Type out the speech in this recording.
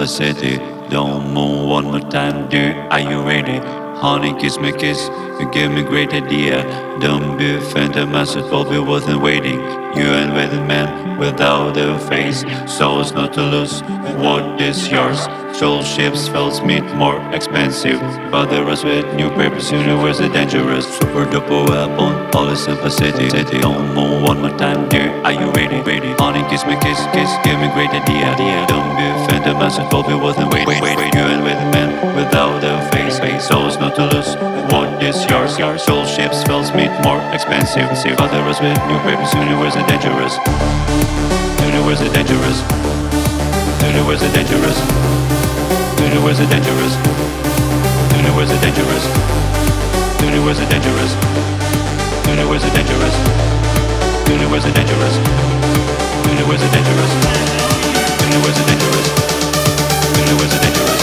is simplicity. Don't move one more time, dear. Are you ready? Honey, kiss me, kiss. You give me great idea. Don't be a phantom, message will be worth it waiting. You and with a man without a face, souls not to lose. What is yours? Soul ships, fells meet more expensive. Bother us with new papers, universe is dangerous. Super duper weapon, all is simplicity. City, oh, don't move one more time, dear. Are you ready? Ready? Honey, kiss me, kiss, kiss. Give me great idea. idea. Don't be a will be worth it waiting. Wait, wait, wait. You and with a man without a face, face, souls not to lose. What is yours? Your soul ships, fells meet more expensive. See, bother us with new papers, universe is dangerous. Universe is dangerous. Universe is dangerous. Dangerous. Universe is dangerous. Universe is dangerous. Universe is dangerous. Universe is dangerous. Universe is dangerous. Universe is dangerous. Universe is dangerous. Universe is dangerous.